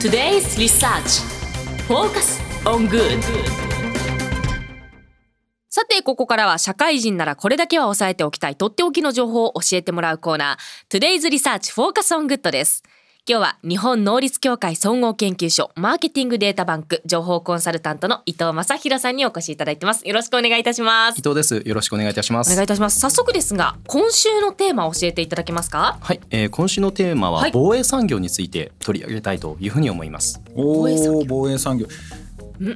Today's Research Focus on Good さて、ここからは社会人ならこれだけは押さえておきたいとっておきの情報を教えてもらうコーナー Today's Research Focus on Good です。今日は日本能率協会総合研究所マーケティングデータバンク情報コンサルタントの伊藤正弘さんにお越しいただいてます。よろしくお願いいたします伊。藤です。よろしくお願いいたします。お願いいたします。早速ですが、今週のテーマを教えていただけますか？はい、えー今週のテーマははい防衛産業について取り上げたいというふうに思います。お衛産業お防衛産業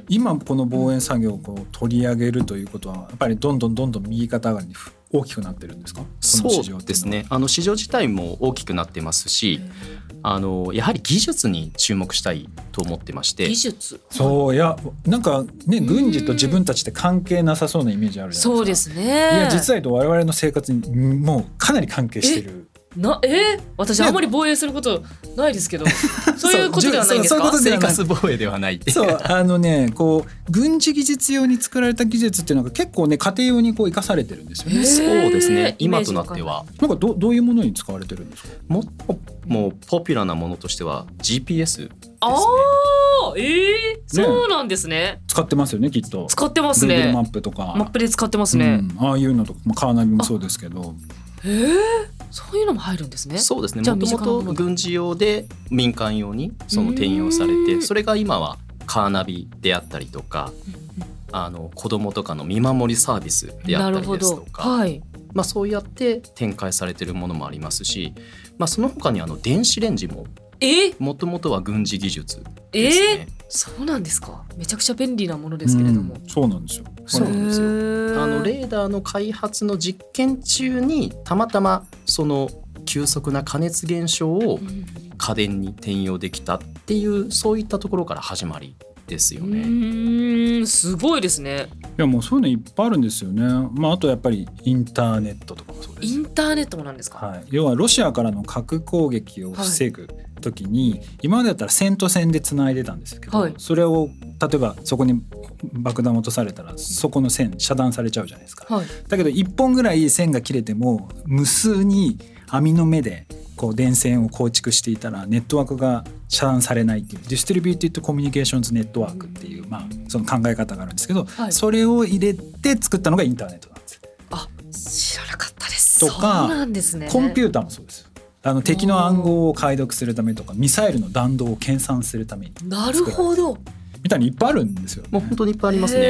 今この防衛産業をこう取り上げるということはやっぱりどんどんどんどん右肩上がりにふ大きくなってるんですか？そうですね。あの市場自体も大きくなってますし、あのやはり技術に注目したいと思ってまして技、術？そういやなんかね軍事と自分たちって関係なさそうなイメージあるじゃないですかそうですね。いや実は言うと我々の生活にもうかなり関係してるなえー、私あんまり防衛することないですけど、そういうことではないんですか？そうそういうことではない生活防衛ではない。そうあのねこう軍事技術用に作られた技術っていうのが結構ね家庭用にこう生かされてるんですよね。へーそうですね。今となってはなんかどどういうものに使われてるんですか？もっともうポピュラーなものとしては GPS ですね。ああ、ええそうなんですね。使ってますよねきっと。使ってます Google ね。マップとか。マップで使ってますね。うん、ああいうのとか、まあ、カーナビもそうですけどええそういうのも入るんですね。そうですね。もともと軍事用で民間用にその転用されうんて、それが今はカーナビであったりとか、あの子供とかの見守りサービスであなったり。ですとか、はい。まあそうやって展開されているものもありますし、まあその他にあの電子レンジもえ？もともとは軍事技術えですね。えそうなんですか？めちゃくちゃ便利なものですけれども。うんそうなんですよ。そうなんですよあのレーダーの開発の実験中にたまたまその急速な加熱現象をうん家電に転用できたっていうそういったところから始まりですようね。すごいですね。いやもうそういうのいっぱいあるんですよね。まああとやっぱりインターネットとかもそうです。インターネットもなんですか？はい、要はロシアからの核攻撃を防ぐ時に、今までだったら線と線でつないでたんですけど、はいそれを例えばそこに爆弾を落とされたらそこの線遮断されちゃうじゃないですか。はい。だけど1本ぐらい線が切れても無数に網の目でこう電線を構築していたらネットワークが遮断されないっていう distributed communications network っていう、まあ、その考え方があるんですけど、はいそれを入れて作ったのがインターネットなんです。あ知らなかったです。とかそうなんですね。コンピューターもそうです。あの敵の暗号を解読するためとかミサイルの弾道を計算するためになるほど。みたいにいっぱいあるんですよ。もう本当にいっぱいありますね。あ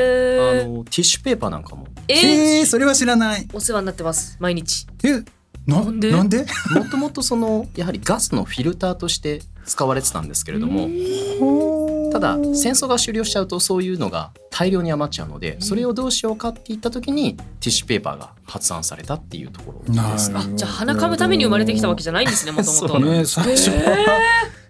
のティッシュペーパーなんかもえーえー、それは知らない。お世話になってます毎日。えななんで？なんで？もともとそのやはりガスのフィルターとして使われてたんですけれどもただ戦争が終了しちゃうとそういうのが大量に余っちゃうのでそれをどうしようかって言った時にティッシュペーパーが発案されたっていうところです。ね。あじゃあ鼻かむために生まれてきたわけじゃないんですねもともと。ね最初は。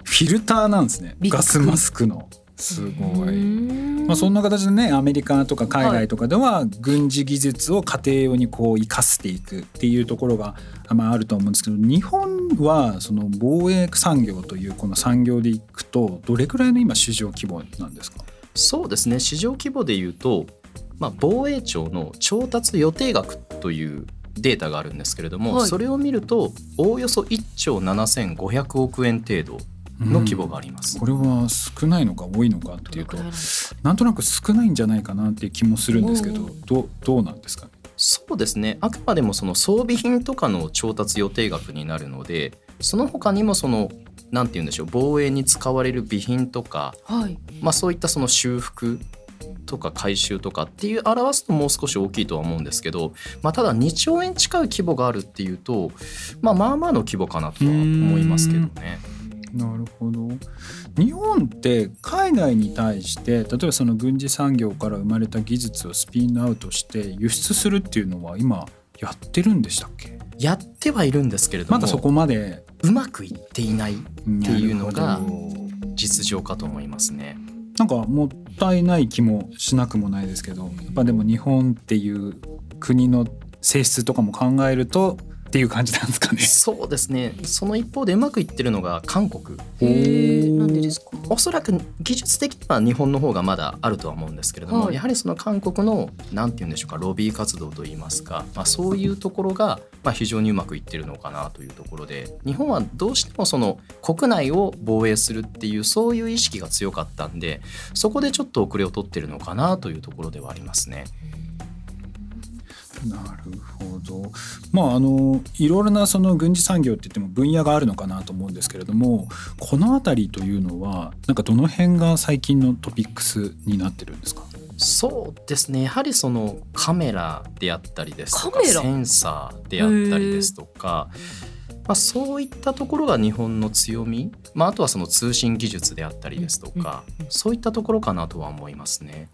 フィルターなんですね。ガスマスクのすごい。いまあ、そんな形でねアメリカとか海外とかでは軍事技術を家庭用にこう生かしていくっていうところが、まあ、あると思うんですけど日本はその防衛産業というこの産業でいくとどれくらいの今市場規模なんですか？そうですね。市場規模でいうと、まあ、防衛庁の調達予定額というデータがあるんですけれども、はい。それを見るとおおよそ1兆7500億円程度の規模があります。これは少ないのか多いのかっていうとなんとなく少ないんじゃないかなっていう気もするんですけどどうどうなんですかね？そうですねあくまでもその装備品とかの調達予定額になるのでその他にもそのなんて言うんでしょう防衛に使われる備品とか、はい。まあ、そういったその修復とか回収とかっていう表すともう少し大きいとは思うんですけど、まあ、ただ2兆円近い規模があるっていうと、まあ、まあまあの規模かなとは思いますけどね。なるほど。日本って海外に対して例えばその軍事産業から生まれた技術をスピンアウトして輸出するっていうのは今やってるんでしたっけ？やってはいるんですけれどもまだそこまで。うまくいっていないっていうのが実情かと思いますね。なんかもったいない気もしなくもないですけどやっぱでも日本っていう国の性質とかも考えるとっていう感じなんですかね。そうですねその一方でうまくいってるのが韓国へえなんでですか？おそらく技術的には日本の方がまだあるとは思うんですけれども、はいやはりその韓国のなんて言うんでしょうかロビー活動といいますか、まあ、そういうところがまあ、非常にうまくいってるのかなというところで日本はどうしてもその国内を防衛するっていうそういう意識が強かったんでそこでちょっと遅れを取ってるのかなというところではありますね。なるほど。まああのいろいろなその軍事産業って言っても分野があるのかなと思うんですけれども、この辺りというのはなんかどの辺が最近のトピックスになってるんですか？そうですねやはりそのカメラであったりですとかセンサーであったりですとか、まあ、そういったところが日本の強み、まあ、あとはその通信技術であったりですとか、うんうんそういったところかなとは思いますね。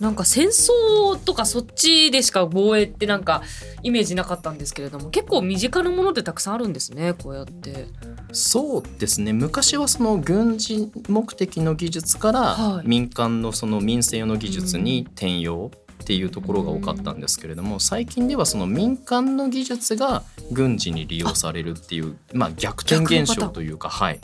なんか戦争とかそっちでしか防衛ってなんかイメージなかったんですけれども結構身近なものってたくさんあるんですねこうやって。そうですね。昔はその軍事目的の技術かはい。ら民間のその民生用の技術に転用っていうところが多かったんですけれども最近ではその民間の技術が軍事に利用されるっていうまあ逆転現象というかはい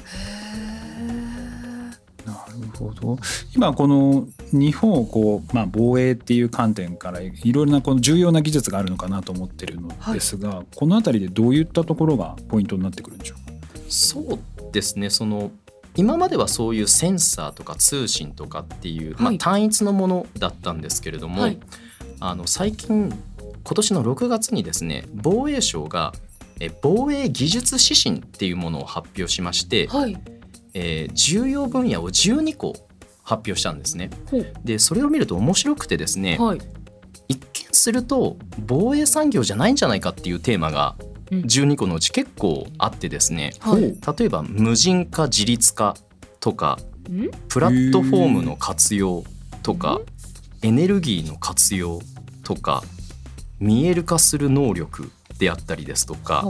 ほど。今この日本をこうまあ防衛っていう観点からいろいろなこの重要な技術があるのかなと思ってるのですが、この辺りでどういったところがポイントになってくるんでしょうか？そうですね。その今まではそういうセンサーとか通信とかっていう、まあはい、単一のものだったんですけれども、はい。あの最近今年の6月にですね防衛省がえ防衛技術指針っていうものを発表しまして、はいえー重要分野を12個発表したんですね。でそれを見ると面白くてですね、はい。一見すると防衛産業じゃないんじゃないかっていうテーマがうん。12個のうち結構あってですね、はい。例えば無人化自立化とかん？プラットフォームの活用とかエネルギーの活用とか見える化する能力であったりですとか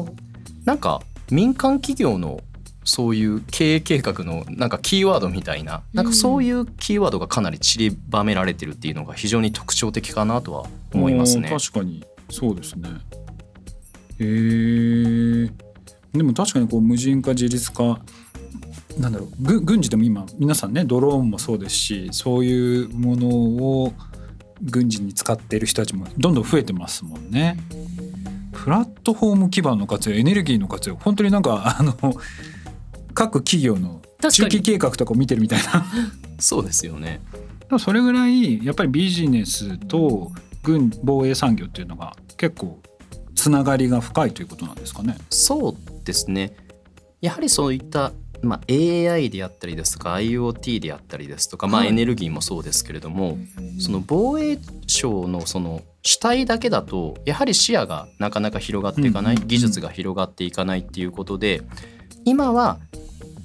なんか民間企業のそういう経営計画のなんかキーワードみたいななんかそういうキーワードがかなり散りばめられてるっていうのが非常に特徴的かなとは思いますね確かにそうですね。へえ。でも確かにこう無人化自立化なんだろう軍軍事でも今皆さんねドローンもそうですしそういうものを軍事に使っている人たちもどんどん増えてますもんね。プラットフォーム基盤の活用エネルギーの活用本当になんかあの各企業の中期計画とかを見てるみたいな そうですよね。それぐらいやっぱりビジネスと軍防衛産業っていうのが結構つながりが深いということなんですかね。そうですね。やはりそういった、まあ、AI であったりですとか IoT であったりですとか、まあ、はいエネルギーもそうですけれども、その防衛省のその主体だけだとやはり視野がなかなか広がっていかない、技術が広がっていかないっていうことで今は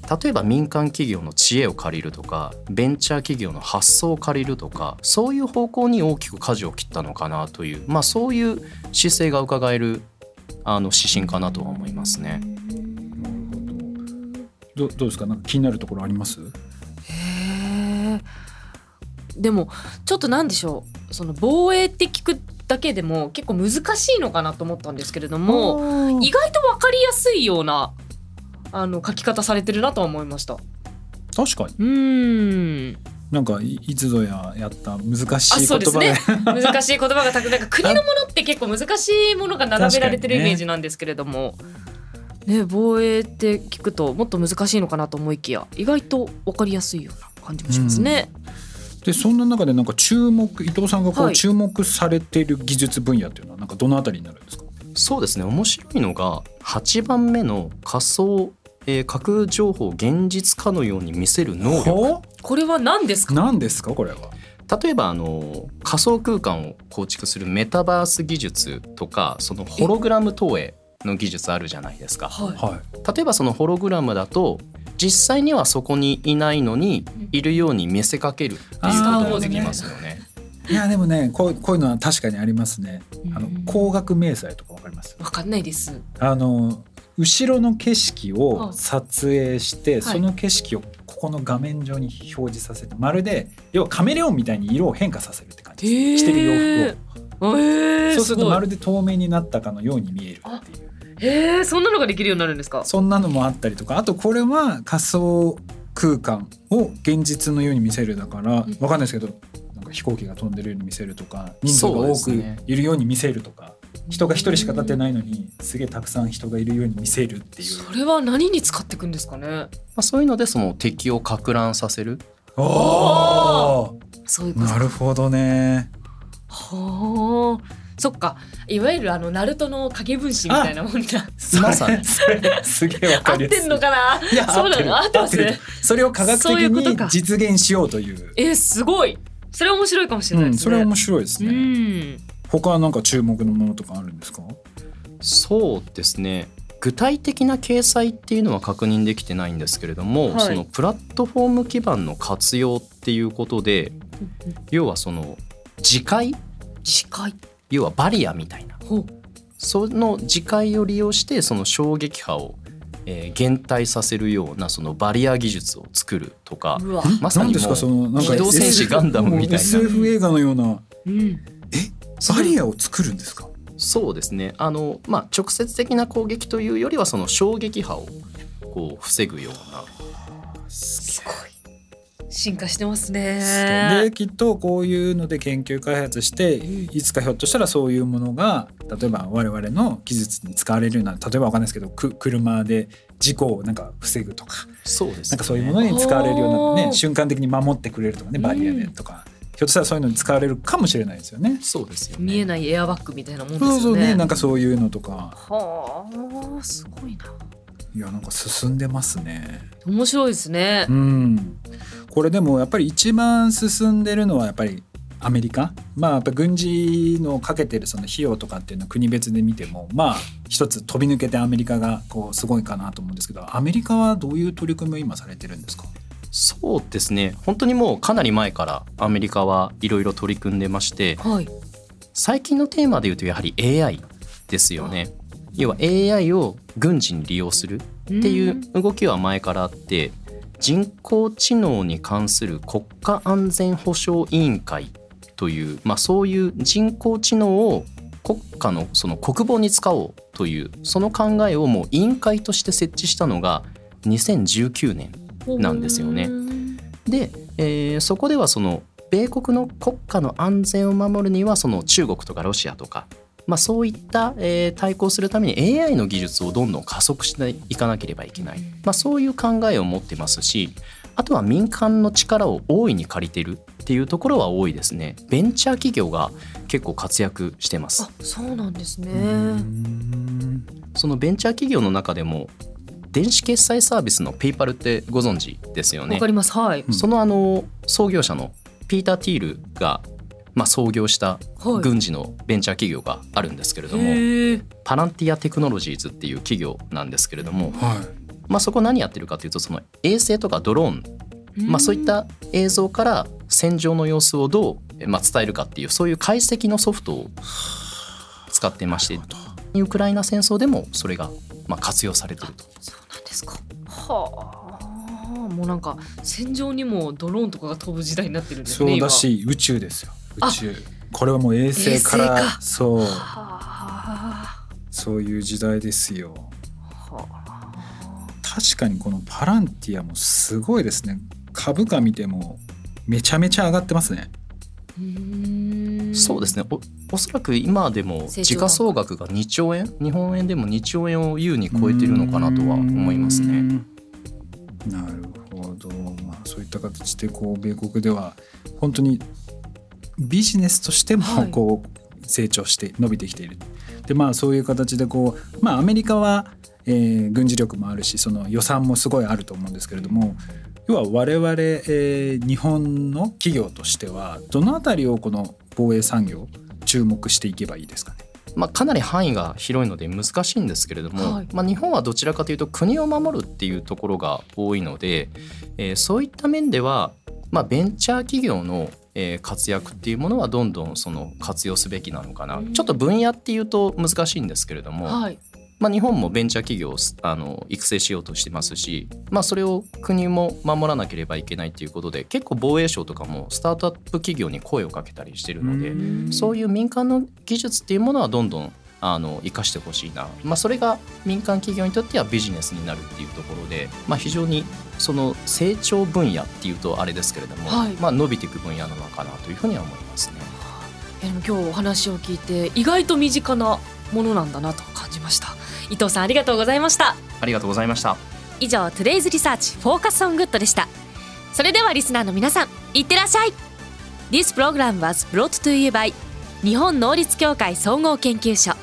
例えば民間企業の知恵を借りるとかベンチャー企業の発想を借りるとかそういう方向に大きく舵を切ったのかなという、まあ、そういう姿勢が伺えるあの指針かなとは思いますね。どどうですか？なんか気になるところあります？へえでもちょっとなんでしょう？その防衛って聞くだけでも結構難しいのかなと思ったんですけれども意外と分かりやすいようなあの書き方されてるなとは思いました。確かに。うーん。なんかいいつぞややった難しあい言葉そうですね。で難しい言葉がたくなんか国のものって結構難しいものが並べられてるイメージなんですけれども、ね。防衛って聞くともっと難しいのかなと思いきや意外と分かりやすいような感じもしますね。でそんな中でなんか注目伊藤さんがこはい。う注目されている技術分野っていうのはなんかどのあたりになるんですか、そうですね。面白いのが8番目の仮想、えー架空情報を現実かのように見せる能力ほこれは何ですか？う何ですか？これは。例えばあの仮想空間を構築するメタバース技術とかそのホログラム投影の技術あるじゃないですかはいは例えばそのホログラムだと実際にはそこにいないのにいるように見せかけるっていうことができますよね。い。いやでもねこうこういうのは確かにありますね。あのうん光学明細とかわかります？わかんないです。あの後ろの景色はをい撮影して、その景色をここの画面上に表示させてまるで要はカメレオンみたいに色を変化させるって感じです、着てる洋服を。えー、そうするとまるで透明になったかのように見えるっていう。へえそんなのができるようになるんですか？そんなのもあったりとか。あとこれは仮想空間を現実のように見せるだからわうん。かんないですけどなんか飛行機が飛んでるように見せるとか人数が多くいるように見せるとか人が一人しか立ってないのにすげえたくさん人がいるように見せるっていう。それは何に使っていくんですかね？まあ、そういうのでその敵をか乱させる。あそういうこと。あなるほどね。はあ。そっか。いわゆるあのナルトの影分身みたいなもんだ。まさに。それすげえわ合かりやすい。ってんのかな？いやそうなの？合ってます？る。それを科学的に実現しようという。えすごい。それ面白いかもしれないうん、ですね、それ面白いですうね、ん他はなんか注目のものとかあるんですか？そうですね。具体的な掲載っていうのは確認できてないんですけれども、はい。そのプラットフォーム基盤の活用っていうことで要はその磁界視界要はバリアみたいな。その磁界を利用してその衝撃波を、えー減退させるようなそのバリア技術を作るとかまさに何ですか？もうそのなんか機動戦士ガンダムみたいな。SF 映画のような。うんバリアを作るんですか？そうですね。あの、まあ、直接的な攻撃というよりはその衝撃波をこう防ぐような。すごい。進化してますね。できっとこういうので研究開発していつかひょっとしたらそういうものが例えば我々の技術に使われるような例えばわかんないですけどく車で事故をなんか防ぐとか。そうです、ね、なんかそういうものに使われるようなね瞬間的に守ってくれるとかねバリアでとか、ひょっとしたらそういうのに使われるかもしれないですよね。そうですよね。見えないエアバッグみたいなもんですよね。そうそうねなんかそういうのとか。はあすごいな。いやなんか進んでますね。面白いですね。うん、これでもやっぱり一番進んでるのはやっぱりアメリカ。まあやっぱ軍事のかけてるその費用とかっていうのは国別で見てもまあ一つ飛び抜けてアメリカがこうすごいかなと思うんですけどアメリカはどういう取り組みを今されてるんですか？そうですね。本当にもうかなり前からアメリカはいろいろ取り組んでましてはい。最近のテーマで言うとやはり AI ですよね。要は AI を軍事に利用するっていう動きは前からあって人工知能に関する国家安全保障委員会という、まあ、そういう人工知能を国家のその国防に使おうというその考えをもう委員会として設置したのが2019年なんですよね。うん。で、えーそこではその米国の国家の安全を守るにはその中国とかロシアとか、まあ、そういった、えー対抗するために AI の技術をどんどん加速していかなければいけない、まあ、そういう考えを持ってますしあとは民間の力を大いに借りてるっていうところは多いですね。ベンチャー企業が結構活躍してます。あそうなんですね。うん。そのベンチャー企業の中でも電子決済サービスのペイパルってご存知ですよね。わかります。はい。うん。そのあの創業者のピーター・ティールが、まあ、創業したはい。軍事のベンチャー企業があるんですけれども、へえパランティアテクノロジーズっていう企業なんですけれども、はい。まあ、そこ何やってるかというとその衛星とかドローン、まあ、そういった映像から戦場の様子をどう、えまあ、伝えるかっていうそういう解析のソフトを使ってましてウクライナ戦争でもそれがまあ活用されてると。ですか？はあ。もうなんか戦場にもドローンとかが飛ぶ時代になってるんですねそうだし宇宙ですよ。あ。宇宙。これはもう衛星から衛星か。そう。今はあ。そういう時代ですよ。はあ。確かにこのパランティアもすごいですね。株価見てもめちゃめちゃ上がってますね。うーん。そうですねおおそらく今でも時価総額が2兆円日本円でも2兆円を優に超えてるのかなとは思いますね。ねなるほど、まあ、そういった形でこう米国では本当にビジネスとしてもはいこう成長して伸びてきている。でまあそういう形でこう、まあ、アメリカは、えー軍事力もあるしその予算もすごいあると思うんですけれども要は我々、えー日本の企業としてはどのあたりをこの防衛産業注目していけばいいですかね。まあ、かなり範囲が広いので難しいんですけれども、はい。まあ、日本はどちらかというと国を守るっていうところが多いので、えーそういった面では、まあ、ベンチャー企業のえー活躍っていうものはどんどんその活用すべきなのかな、うん。ちょっと分野っていうと難しいんですけれども、はいまあ、日本もベンチャー企業をあの育成しようとしてますし、まあ、それを国も守らなければいけないということで結構防衛省とかもスタートアップ企業に声をかけたりしてるので、うん。そういう民間の技術っていうものはどんどんあの生かしてほしいな、まあ、それが民間企業にとってはビジネスになるっていうところで、まあ、非常にその成長分野っていうとあれですけれども、はい。まあ、伸びていく分野なのかなというふうには思いますね。いやでも今日お話を聞いて意外と身近なものなんだなと感じました伊藤さんありがとうございました。ありがとうございました。以上 Today's Research Focus on Good でしたそれではリスナーの皆さんいってらっしゃい。This program was brought to you by 日本能率協会総合研究所